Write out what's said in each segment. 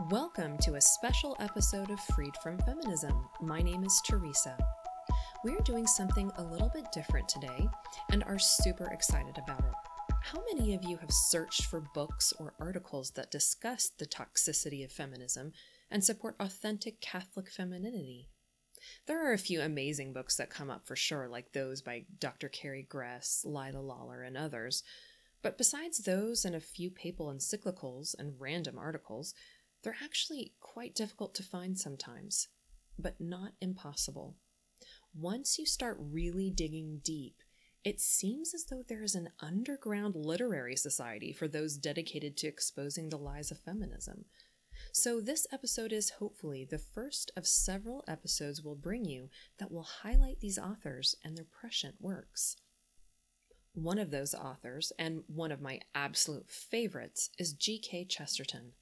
Welcome to a special episode of Freed from Feminism. My name is Teresa. We're doing something a little bit different today and are super excited about it. How many of you have searched for books or articles that discuss the toxicity of feminism and support authentic Catholic femininity? There are a few amazing books that come up for sure, like those by Dr. Carrie Gress, Leila Lawler, and others. But besides those and a few papal encyclicals and random articles, they're actually quite difficult to find sometimes, but not impossible. Once you start really digging deep, it seems as though there is an underground literary society for those dedicated to exposing the lies of feminism. So, this episode is hopefully the first of several episodes we'll bring you that will highlight these authors and their prescient works. One of those authors, and one of my absolute favorites, is G.K. Chesterton.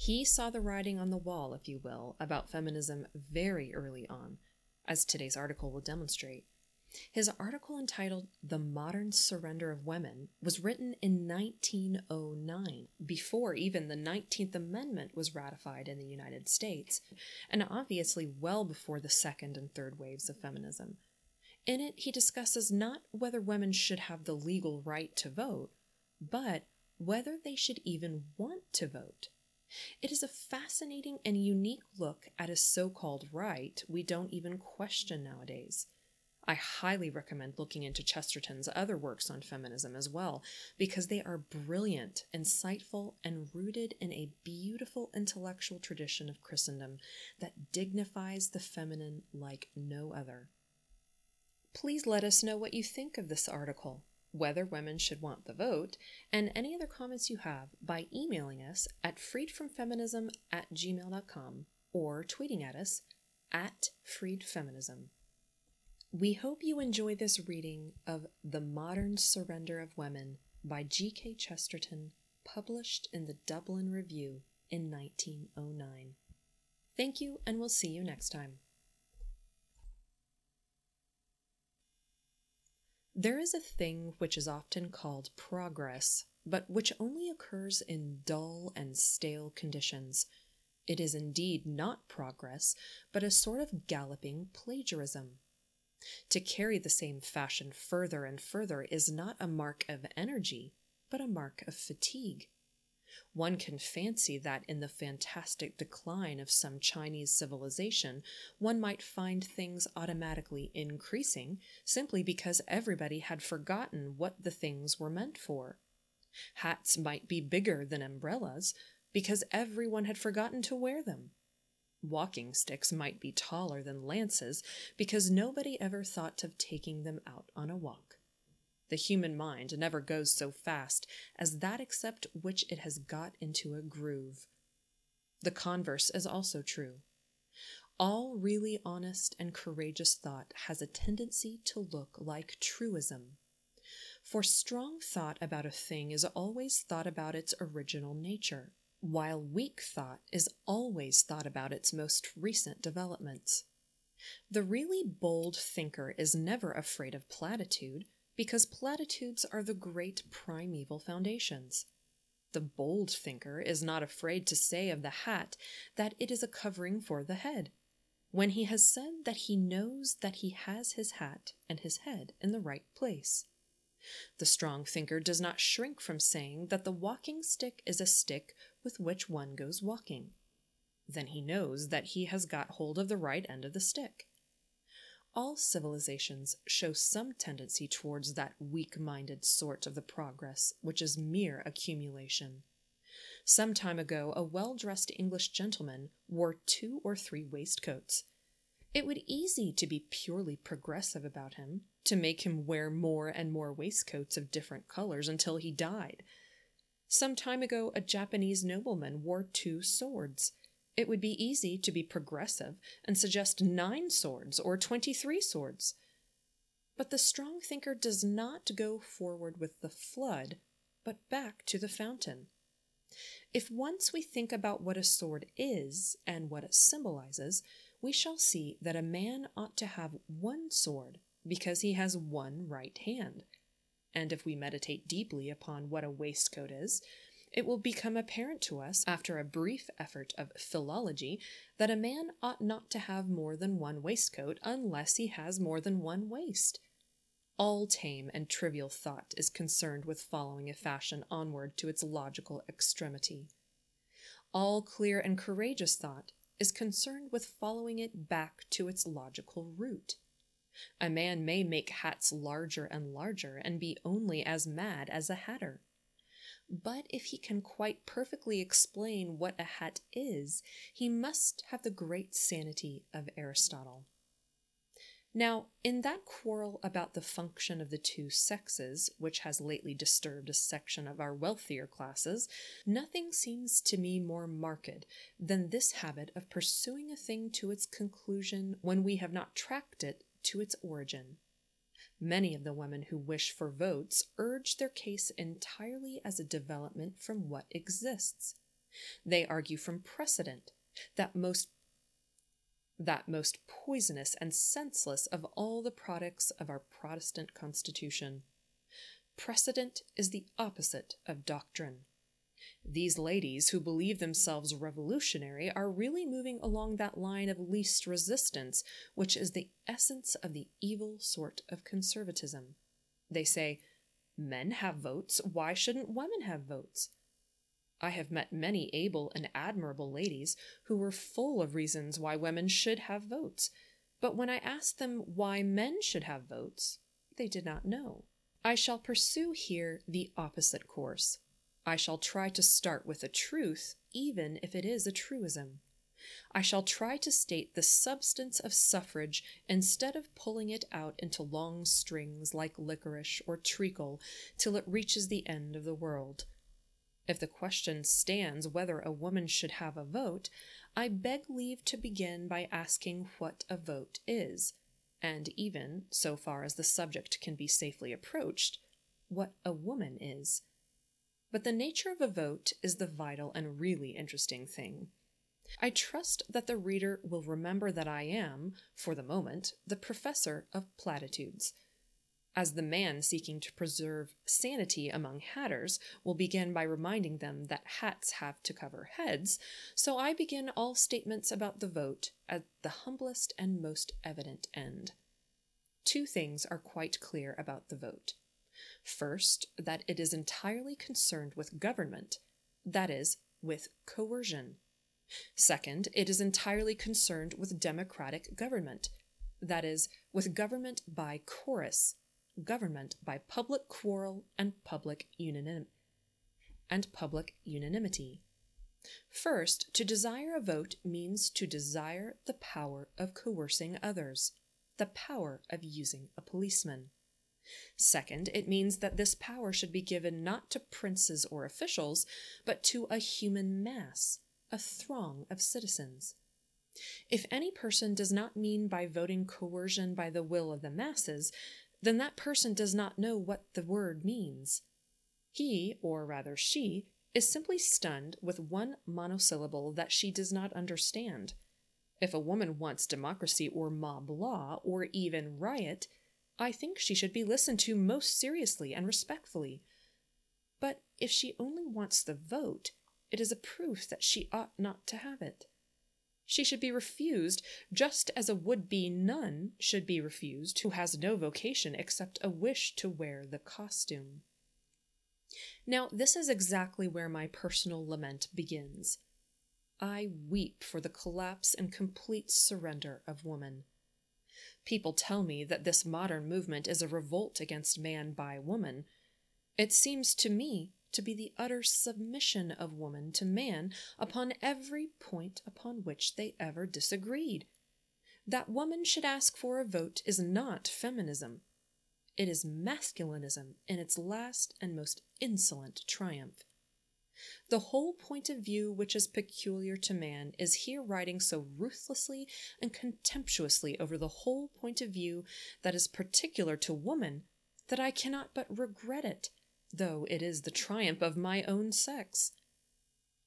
He saw the writing on the wall, if you will, about feminism very early on, as today's article will demonstrate. His article entitled The Modern Surrender of Women was written in 1909, before even the 19th Amendment was ratified in the United States, and obviously well before the second and third waves of feminism. In it, he discusses not whether women should have the legal right to vote, but whether they should even want to vote. It is a fascinating and unique look at a so called right we don't even question nowadays. I highly recommend looking into Chesterton's other works on feminism as well, because they are brilliant, insightful, and rooted in a beautiful intellectual tradition of Christendom that dignifies the feminine like no other. Please let us know what you think of this article whether women should want the vote, and any other comments you have by emailing us at freedfromfeminism at gmail.com or tweeting at us at freedfeminism. We hope you enjoy this reading of The Modern Surrender of Women by G.K. Chesterton, published in the Dublin Review in 1909. Thank you, and we'll see you next time. There is a thing which is often called progress, but which only occurs in dull and stale conditions. It is indeed not progress, but a sort of galloping plagiarism. To carry the same fashion further and further is not a mark of energy, but a mark of fatigue. One can fancy that in the fantastic decline of some Chinese civilization, one might find things automatically increasing simply because everybody had forgotten what the things were meant for. Hats might be bigger than umbrellas because everyone had forgotten to wear them. Walking sticks might be taller than lances because nobody ever thought of taking them out on a walk. The human mind never goes so fast as that except which it has got into a groove. The converse is also true. All really honest and courageous thought has a tendency to look like truism. For strong thought about a thing is always thought about its original nature, while weak thought is always thought about its most recent developments. The really bold thinker is never afraid of platitude because platitudes are the great primeval foundations. The bold thinker is not afraid to say of the hat that it is a covering for the head, when he has said that he knows that he has his hat and his head in the right place. The strong thinker does not shrink from saying that the walking stick is a stick with which one goes walking. Then he knows that he has got hold of the right end of the stick. All civilizations show some tendency towards that weak minded sort of the progress which is mere accumulation. Some time ago, a well dressed English gentleman wore two or three waistcoats. It would easy to be purely progressive about him, to make him wear more and more waistcoats of different colors until he died. Some time ago, a Japanese nobleman wore two swords. It would be easy to be progressive and suggest nine swords or twenty three swords. But the strong thinker does not go forward with the flood, but back to the fountain. If once we think about what a sword is and what it symbolizes, we shall see that a man ought to have one sword because he has one right hand. And if we meditate deeply upon what a waistcoat is, it will become apparent to us, after a brief effort of philology, that a man ought not to have more than one waistcoat unless he has more than one waist. All tame and trivial thought is concerned with following a fashion onward to its logical extremity. All clear and courageous thought is concerned with following it back to its logical root. A man may make hats larger and larger and be only as mad as a hatter. But if he can quite perfectly explain what a hat is, he must have the great sanity of Aristotle. Now, in that quarrel about the function of the two sexes, which has lately disturbed a section of our wealthier classes, nothing seems to me more marked than this habit of pursuing a thing to its conclusion when we have not tracked it to its origin. Many of the women who wish for votes urge their case entirely as a development from what exists. They argue from precedent, that most that most poisonous and senseless of all the products of our Protestant Constitution. Precedent is the opposite of doctrine. These ladies, who believe themselves revolutionary, are really moving along that line of least resistance, which is the essence of the evil sort of conservatism. They say, Men have votes, why shouldn't women have votes? I have met many able and admirable ladies who were full of reasons why women should have votes, but when I asked them why men should have votes, they did not know. I shall pursue here the opposite course. I shall try to start with a truth, even if it is a truism. I shall try to state the substance of suffrage instead of pulling it out into long strings like licorice or treacle till it reaches the end of the world. If the question stands whether a woman should have a vote, I beg leave to begin by asking what a vote is, and even, so far as the subject can be safely approached, what a woman is. But the nature of a vote is the vital and really interesting thing. I trust that the reader will remember that I am, for the moment, the professor of platitudes. As the man seeking to preserve sanity among hatters will begin by reminding them that hats have to cover heads, so I begin all statements about the vote at the humblest and most evident end. Two things are quite clear about the vote. First, that it is entirely concerned with government, that is, with coercion. Second, it is entirely concerned with democratic government, that is, with government by chorus, government by public quarrel and public unanim- and public unanimity. First, to desire a vote means to desire the power of coercing others, the power of using a policeman. Second, it means that this power should be given not to princes or officials, but to a human mass, a throng of citizens. If any person does not mean by voting coercion by the will of the masses, then that person does not know what the word means. He, or rather she, is simply stunned with one monosyllable that she does not understand. If a woman wants democracy or mob law or even riot, I think she should be listened to most seriously and respectfully. But if she only wants the vote, it is a proof that she ought not to have it. She should be refused just as a would be nun should be refused who has no vocation except a wish to wear the costume. Now, this is exactly where my personal lament begins. I weep for the collapse and complete surrender of woman. People tell me that this modern movement is a revolt against man by woman. It seems to me to be the utter submission of woman to man upon every point upon which they ever disagreed. That woman should ask for a vote is not feminism. It is masculinism in its last and most insolent triumph. The whole point of view which is peculiar to man is here riding so ruthlessly and contemptuously over the whole point of view that is particular to woman that I cannot but regret it, though it is the triumph of my own sex.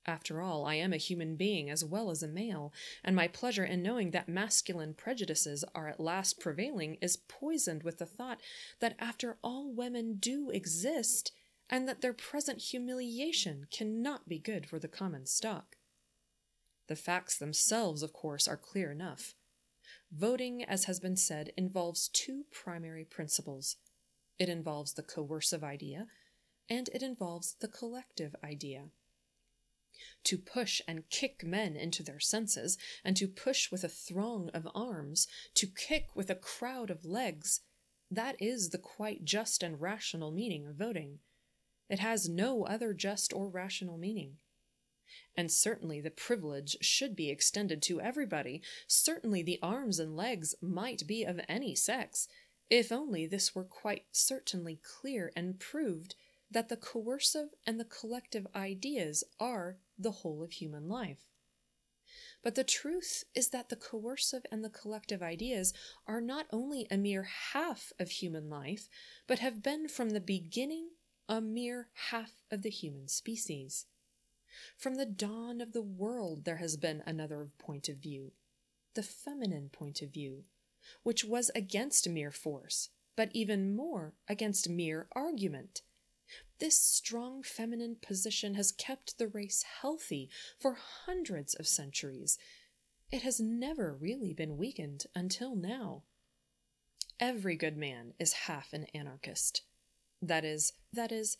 After all, I am a human being as well as a male, and my pleasure in knowing that masculine prejudices are at last prevailing is poisoned with the thought that after all women do exist, and that their present humiliation cannot be good for the common stock. The facts themselves, of course, are clear enough. Voting, as has been said, involves two primary principles it involves the coercive idea, and it involves the collective idea. To push and kick men into their senses, and to push with a throng of arms, to kick with a crowd of legs, that is the quite just and rational meaning of voting. It has no other just or rational meaning. And certainly the privilege should be extended to everybody. Certainly the arms and legs might be of any sex, if only this were quite certainly clear and proved that the coercive and the collective ideas are the whole of human life. But the truth is that the coercive and the collective ideas are not only a mere half of human life, but have been from the beginning a mere half of the human species. From the dawn of the world, there has been another point of view, the feminine point of view, which was against mere force, but even more against mere argument. This strong feminine position has kept the race healthy for hundreds of centuries. It has never really been weakened until now. Every good man is half an anarchist. That is, that is,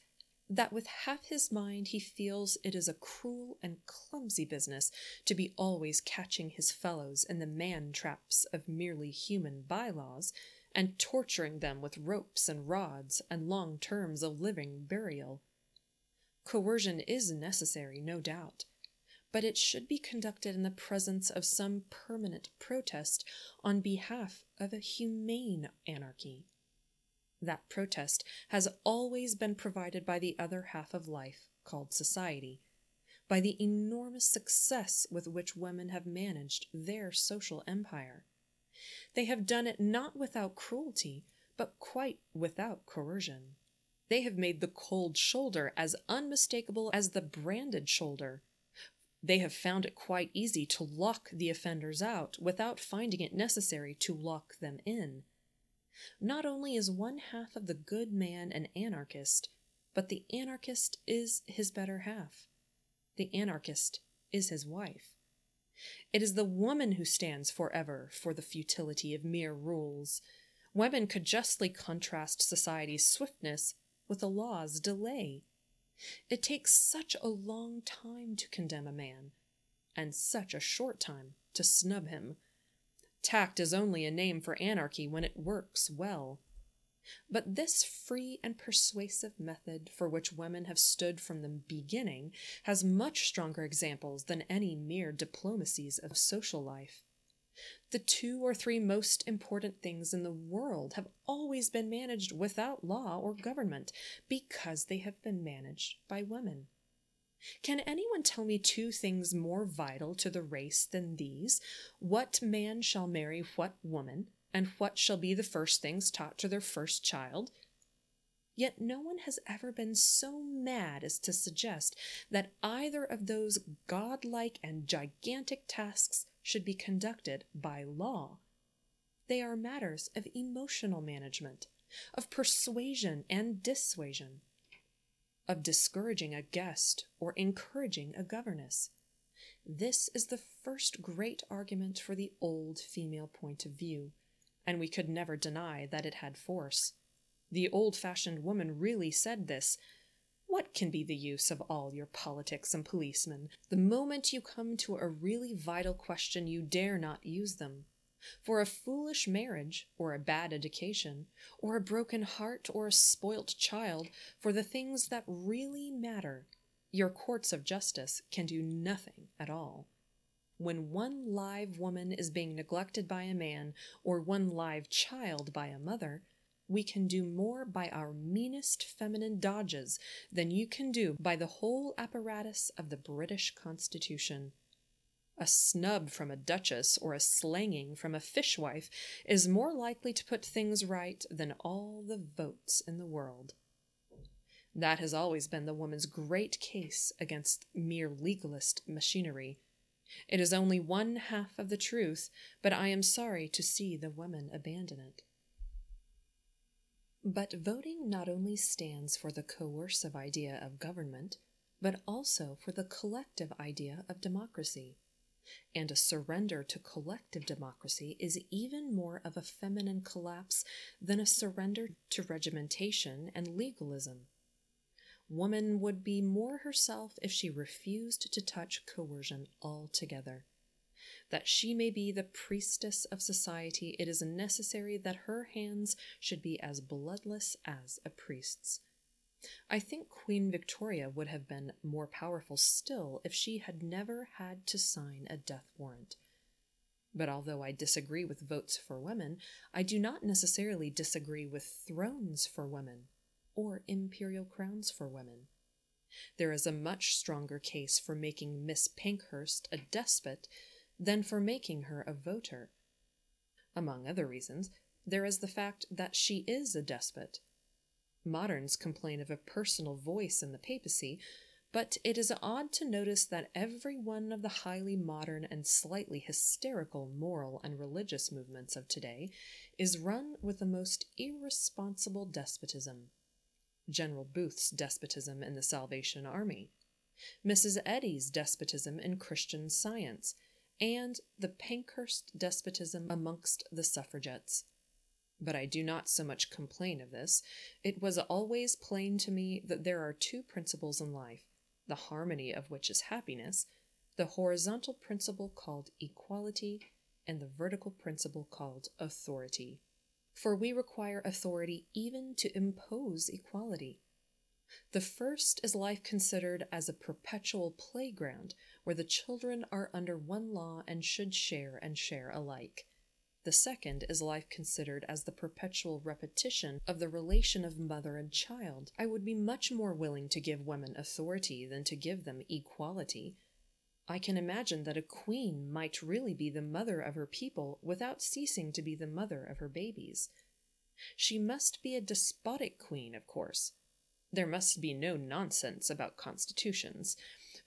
that with half his mind he feels it is a cruel and clumsy business to be always catching his fellows in the man traps of merely human bylaws, and torturing them with ropes and rods and long terms of living burial. Coercion is necessary, no doubt, but it should be conducted in the presence of some permanent protest on behalf of a humane anarchy. That protest has always been provided by the other half of life, called society, by the enormous success with which women have managed their social empire. They have done it not without cruelty, but quite without coercion. They have made the cold shoulder as unmistakable as the branded shoulder. They have found it quite easy to lock the offenders out without finding it necessary to lock them in. Not only is one half of the good man an anarchist, but the anarchist is his better half. The anarchist is his wife. It is the woman who stands forever for the futility of mere rules. Women could justly contrast society's swiftness with the law's delay. It takes such a long time to condemn a man, and such a short time to snub him. Tact is only a name for anarchy when it works well. But this free and persuasive method for which women have stood from the beginning has much stronger examples than any mere diplomacies of social life. The two or three most important things in the world have always been managed without law or government because they have been managed by women. Can anyone tell me two things more vital to the race than these? What man shall marry what woman, and what shall be the first things taught to their first child? Yet no one has ever been so mad as to suggest that either of those godlike and gigantic tasks should be conducted by law. They are matters of emotional management, of persuasion and dissuasion of discouraging a guest or encouraging a governess. This is the first great argument for the old female point of view, and we could never deny that it had force. The old fashioned woman really said this. What can be the use of all your politics and policemen? The moment you come to a really vital question, you dare not use them. For a foolish marriage, or a bad education, or a broken heart, or a spoilt child, for the things that really matter, your courts of justice can do nothing at all. When one live woman is being neglected by a man, or one live child by a mother, we can do more by our meanest feminine dodges than you can do by the whole apparatus of the British Constitution. A snub from a duchess or a slanging from a fishwife is more likely to put things right than all the votes in the world. That has always been the woman's great case against mere legalist machinery. It is only one half of the truth, but I am sorry to see the women abandon it. But voting not only stands for the coercive idea of government, but also for the collective idea of democracy. And a surrender to collective democracy is even more of a feminine collapse than a surrender to regimentation and legalism. Woman would be more herself if she refused to touch coercion altogether. That she may be the priestess of society, it is necessary that her hands should be as bloodless as a priest's. I think Queen Victoria would have been more powerful still if she had never had to sign a death warrant. But although I disagree with votes for women, I do not necessarily disagree with thrones for women or imperial crowns for women. There is a much stronger case for making Miss Pankhurst a despot than for making her a voter. Among other reasons, there is the fact that she is a despot Moderns complain of a personal voice in the papacy, but it is odd to notice that every one of the highly modern and slightly hysterical moral and religious movements of today is run with the most irresponsible despotism. General Booth's despotism in the Salvation Army, Mrs. Eddy's despotism in Christian Science, and the Pankhurst despotism amongst the suffragettes. But I do not so much complain of this. It was always plain to me that there are two principles in life, the harmony of which is happiness, the horizontal principle called equality, and the vertical principle called authority. For we require authority even to impose equality. The first is life considered as a perpetual playground where the children are under one law and should share and share alike. The second is life considered as the perpetual repetition of the relation of mother and child. I would be much more willing to give women authority than to give them equality. I can imagine that a queen might really be the mother of her people without ceasing to be the mother of her babies. She must be a despotic queen, of course. There must be no nonsense about constitutions,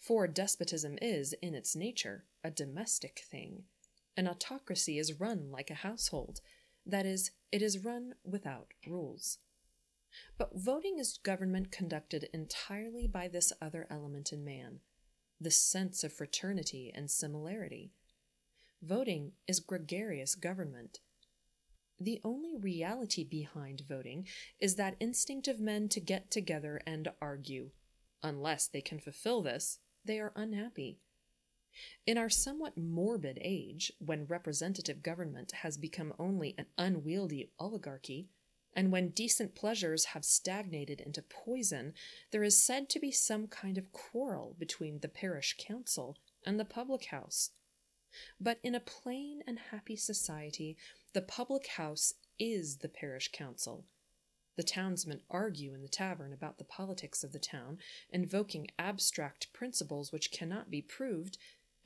for despotism is, in its nature, a domestic thing. An autocracy is run like a household, that is, it is run without rules. But voting is government conducted entirely by this other element in man, the sense of fraternity and similarity. Voting is gregarious government. The only reality behind voting is that instinct of men to get together and argue. Unless they can fulfill this, they are unhappy. In our somewhat morbid age, when representative government has become only an unwieldy oligarchy, and when decent pleasures have stagnated into poison, there is said to be some kind of quarrel between the parish council and the public house. But in a plain and happy society, the public house is the parish council. The townsmen argue in the tavern about the politics of the town, invoking abstract principles which cannot be proved,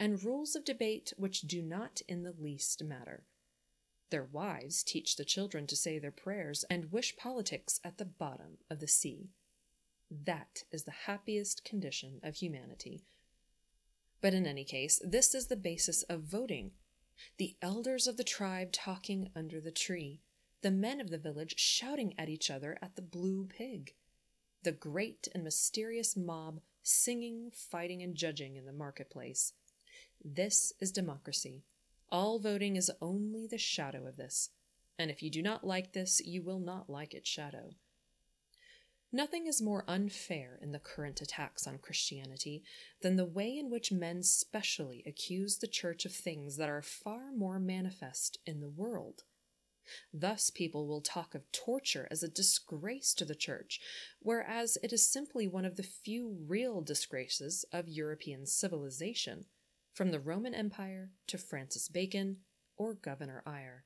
and rules of debate which do not in the least matter. Their wives teach the children to say their prayers and wish politics at the bottom of the sea. That is the happiest condition of humanity. But in any case, this is the basis of voting. The elders of the tribe talking under the tree, the men of the village shouting at each other at the blue pig, the great and mysterious mob singing, fighting, and judging in the marketplace. This is democracy. All voting is only the shadow of this, and if you do not like this, you will not like its shadow. Nothing is more unfair in the current attacks on Christianity than the way in which men specially accuse the Church of things that are far more manifest in the world. Thus, people will talk of torture as a disgrace to the Church, whereas it is simply one of the few real disgraces of European civilization from the Roman Empire to Francis Bacon or Governor Eyre.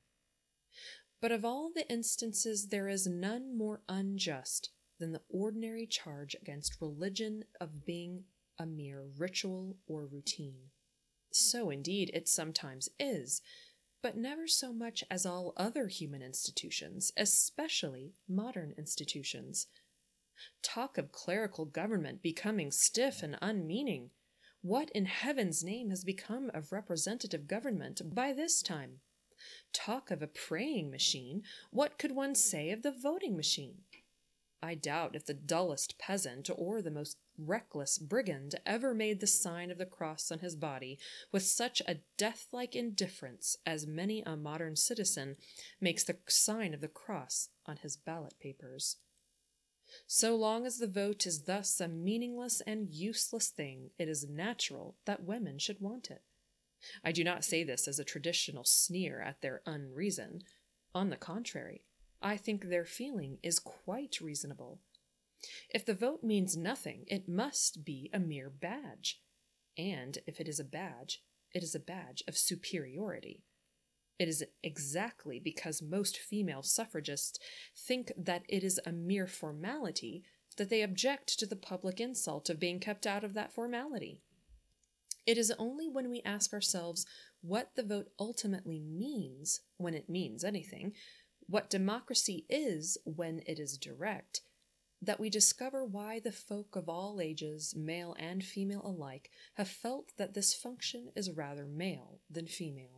But of all the instances, there is none more unjust than the ordinary charge against religion of being a mere ritual or routine. So indeed it sometimes is, but never so much as all other human institutions, especially modern institutions. Talk of clerical government becoming stiff and unmeaning. What in heaven's name has become of representative government by this time? Talk of a praying machine, what could one say of the voting machine? I doubt if the dullest peasant or the most reckless brigand ever made the sign of the cross on his body with such a death-like indifference as many a modern citizen makes the sign of the cross on his ballot papers. So long as the vote is thus a meaningless and useless thing, it is natural that women should want it. I do not say this as a traditional sneer at their unreason. On the contrary, I think their feeling is quite reasonable. If the vote means nothing, it must be a mere badge. And if it is a badge, it is a badge of superiority. It is exactly because most female suffragists think that it is a mere formality that they object to the public insult of being kept out of that formality. It is only when we ask ourselves what the vote ultimately means, when it means anything, what democracy is when it is direct, that we discover why the folk of all ages, male and female alike, have felt that this function is rather male than female.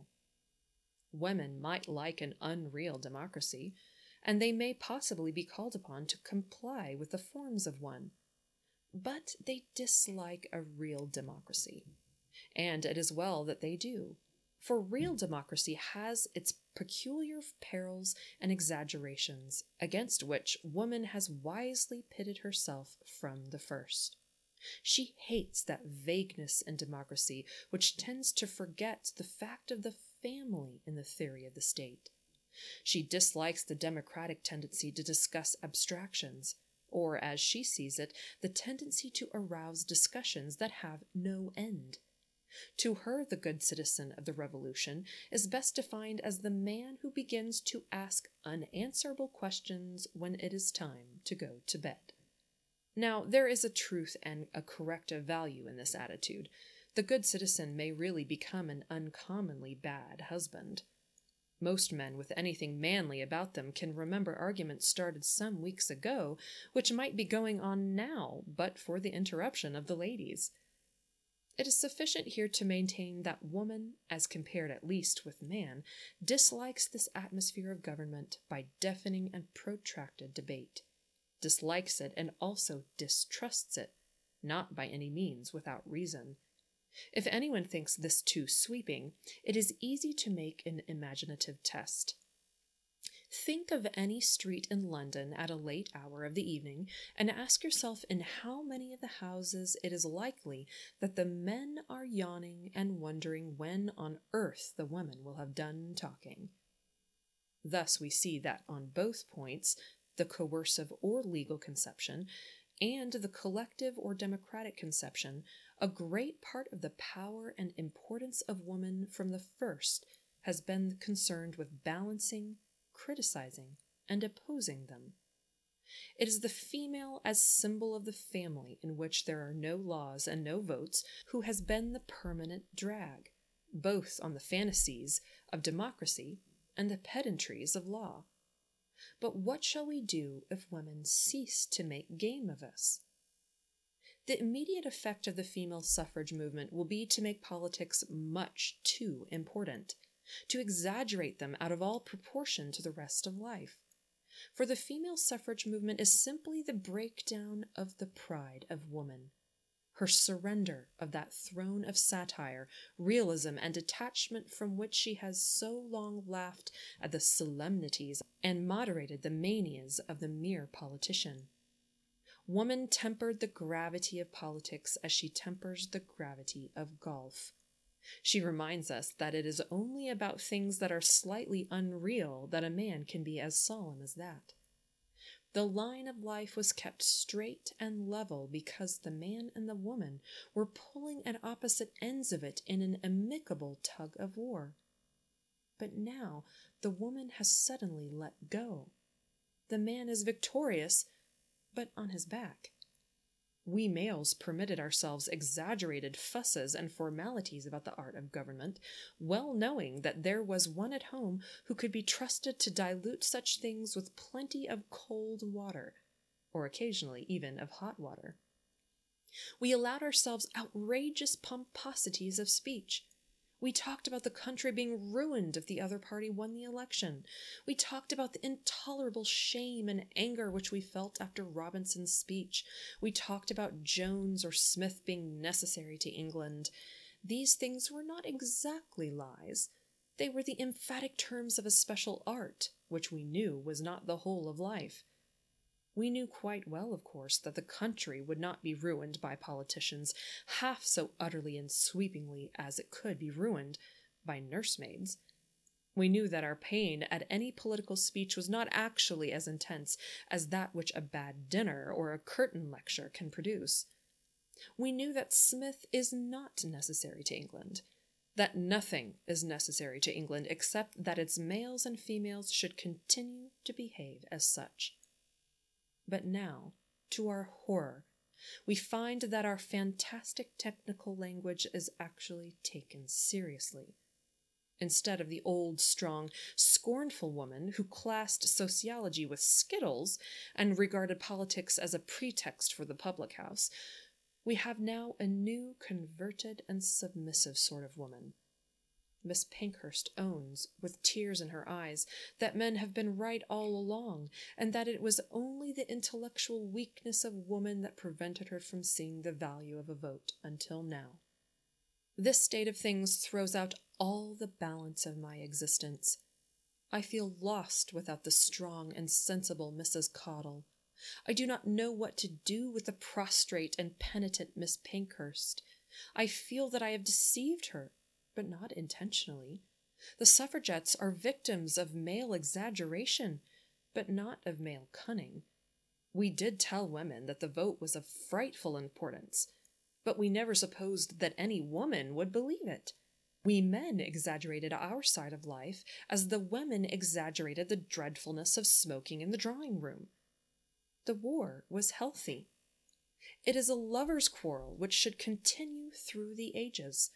Women might like an unreal democracy, and they may possibly be called upon to comply with the forms of one, but they dislike a real democracy, and it is well that they do. For real democracy has its peculiar perils and exaggerations, against which woman has wisely pitted herself from the first. She hates that vagueness in democracy which tends to forget the fact of the family in the theory of the state. She dislikes the democratic tendency to discuss abstractions, or, as she sees it, the tendency to arouse discussions that have no end. To her, the good citizen of the Revolution is best defined as the man who begins to ask unanswerable questions when it is time to go to bed. Now, there is a truth and a corrective value in this attitude. The good citizen may really become an uncommonly bad husband. Most men with anything manly about them can remember arguments started some weeks ago which might be going on now but for the interruption of the ladies. It is sufficient here to maintain that woman, as compared at least with man, dislikes this atmosphere of government by deafening and protracted debate, dislikes it and also distrusts it, not by any means without reason. If anyone thinks this too sweeping, it is easy to make an imaginative test. Think of any street in London at a late hour of the evening and ask yourself in how many of the houses it is likely that the men are yawning and wondering when on earth the women will have done talking. Thus, we see that on both points, the coercive or legal conception and the collective or democratic conception, a great part of the power and importance of woman from the first has been concerned with balancing criticizing, and opposing them. It is the female as symbol of the family in which there are no laws and no votes who has been the permanent drag, both on the fantasies of democracy and the pedantries of law. But what shall we do if women cease to make game of us? The immediate effect of the female suffrage movement will be to make politics much too important to exaggerate them out of all proportion to the rest of life. For the female suffrage movement is simply the breakdown of the pride of woman, her surrender of that throne of satire, realism, and detachment from which she has so long laughed at the solemnities and moderated the manias of the mere politician. Woman tempered the gravity of politics as she tempers the gravity of golf. She reminds us that it is only about things that are slightly unreal that a man can be as solemn as that. The line of life was kept straight and level because the man and the woman were pulling at opposite ends of it in an amicable tug of war. But now the woman has suddenly let go. The man is victorious, but on his back we males permitted ourselves exaggerated fusses and formalities about the art of government, well knowing that there was one at home who could be trusted to dilute such things with plenty of cold water, or occasionally even of hot water. We allowed ourselves outrageous pomposities of speech. We talked about the country being ruined if the other party won the election. We talked about the intolerable shame and anger which we felt after Robinson's speech. We talked about Jones or Smith being necessary to England. These things were not exactly lies. They were the emphatic terms of a special art, which we knew was not the whole of life. We knew quite well, of course, that the country would not be ruined by politicians half so utterly and sweepingly as it could be ruined by nursemaids. We knew that our pain at any political speech was not actually as intense as that which a bad dinner or a curtain lecture can produce. We knew that Smith is not necessary to England, that nothing is necessary to England except that its males and females should continue to behave as such. But now, to our horror, we find that our fantastic technical language is actually taken seriously. Instead of the old, strong, scornful woman who classed sociology with skittles and regarded politics as a pretext for the public house, we have now a new, converted, and submissive sort of woman Miss Pankhurst owns, with tears in her eyes, that men have been right all along, and that it was only the intellectual weakness of woman that prevented her from seeing the value of a vote until now. This state of things throws out all the balance of my existence. I feel lost without the strong and sensible Mrs. Caudle. I do not know what to do with the prostrate and penitent Miss Pankhurst. I feel that I have deceived her but not intentionally. The suffragettes are victims of male exaggeration, but not of male cunning. We did tell women that the vote was of frightful importance, but we never supposed that any woman would believe it. We men exaggerated our side of life as the women exaggerated the dreadfulness of smoking in the drawing room. The war was healthy. It is a lover's quarrel which should continue through the ages.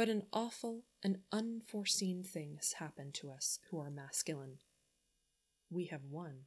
But an awful and unforeseen thing has happened to us who are masculine. We have won.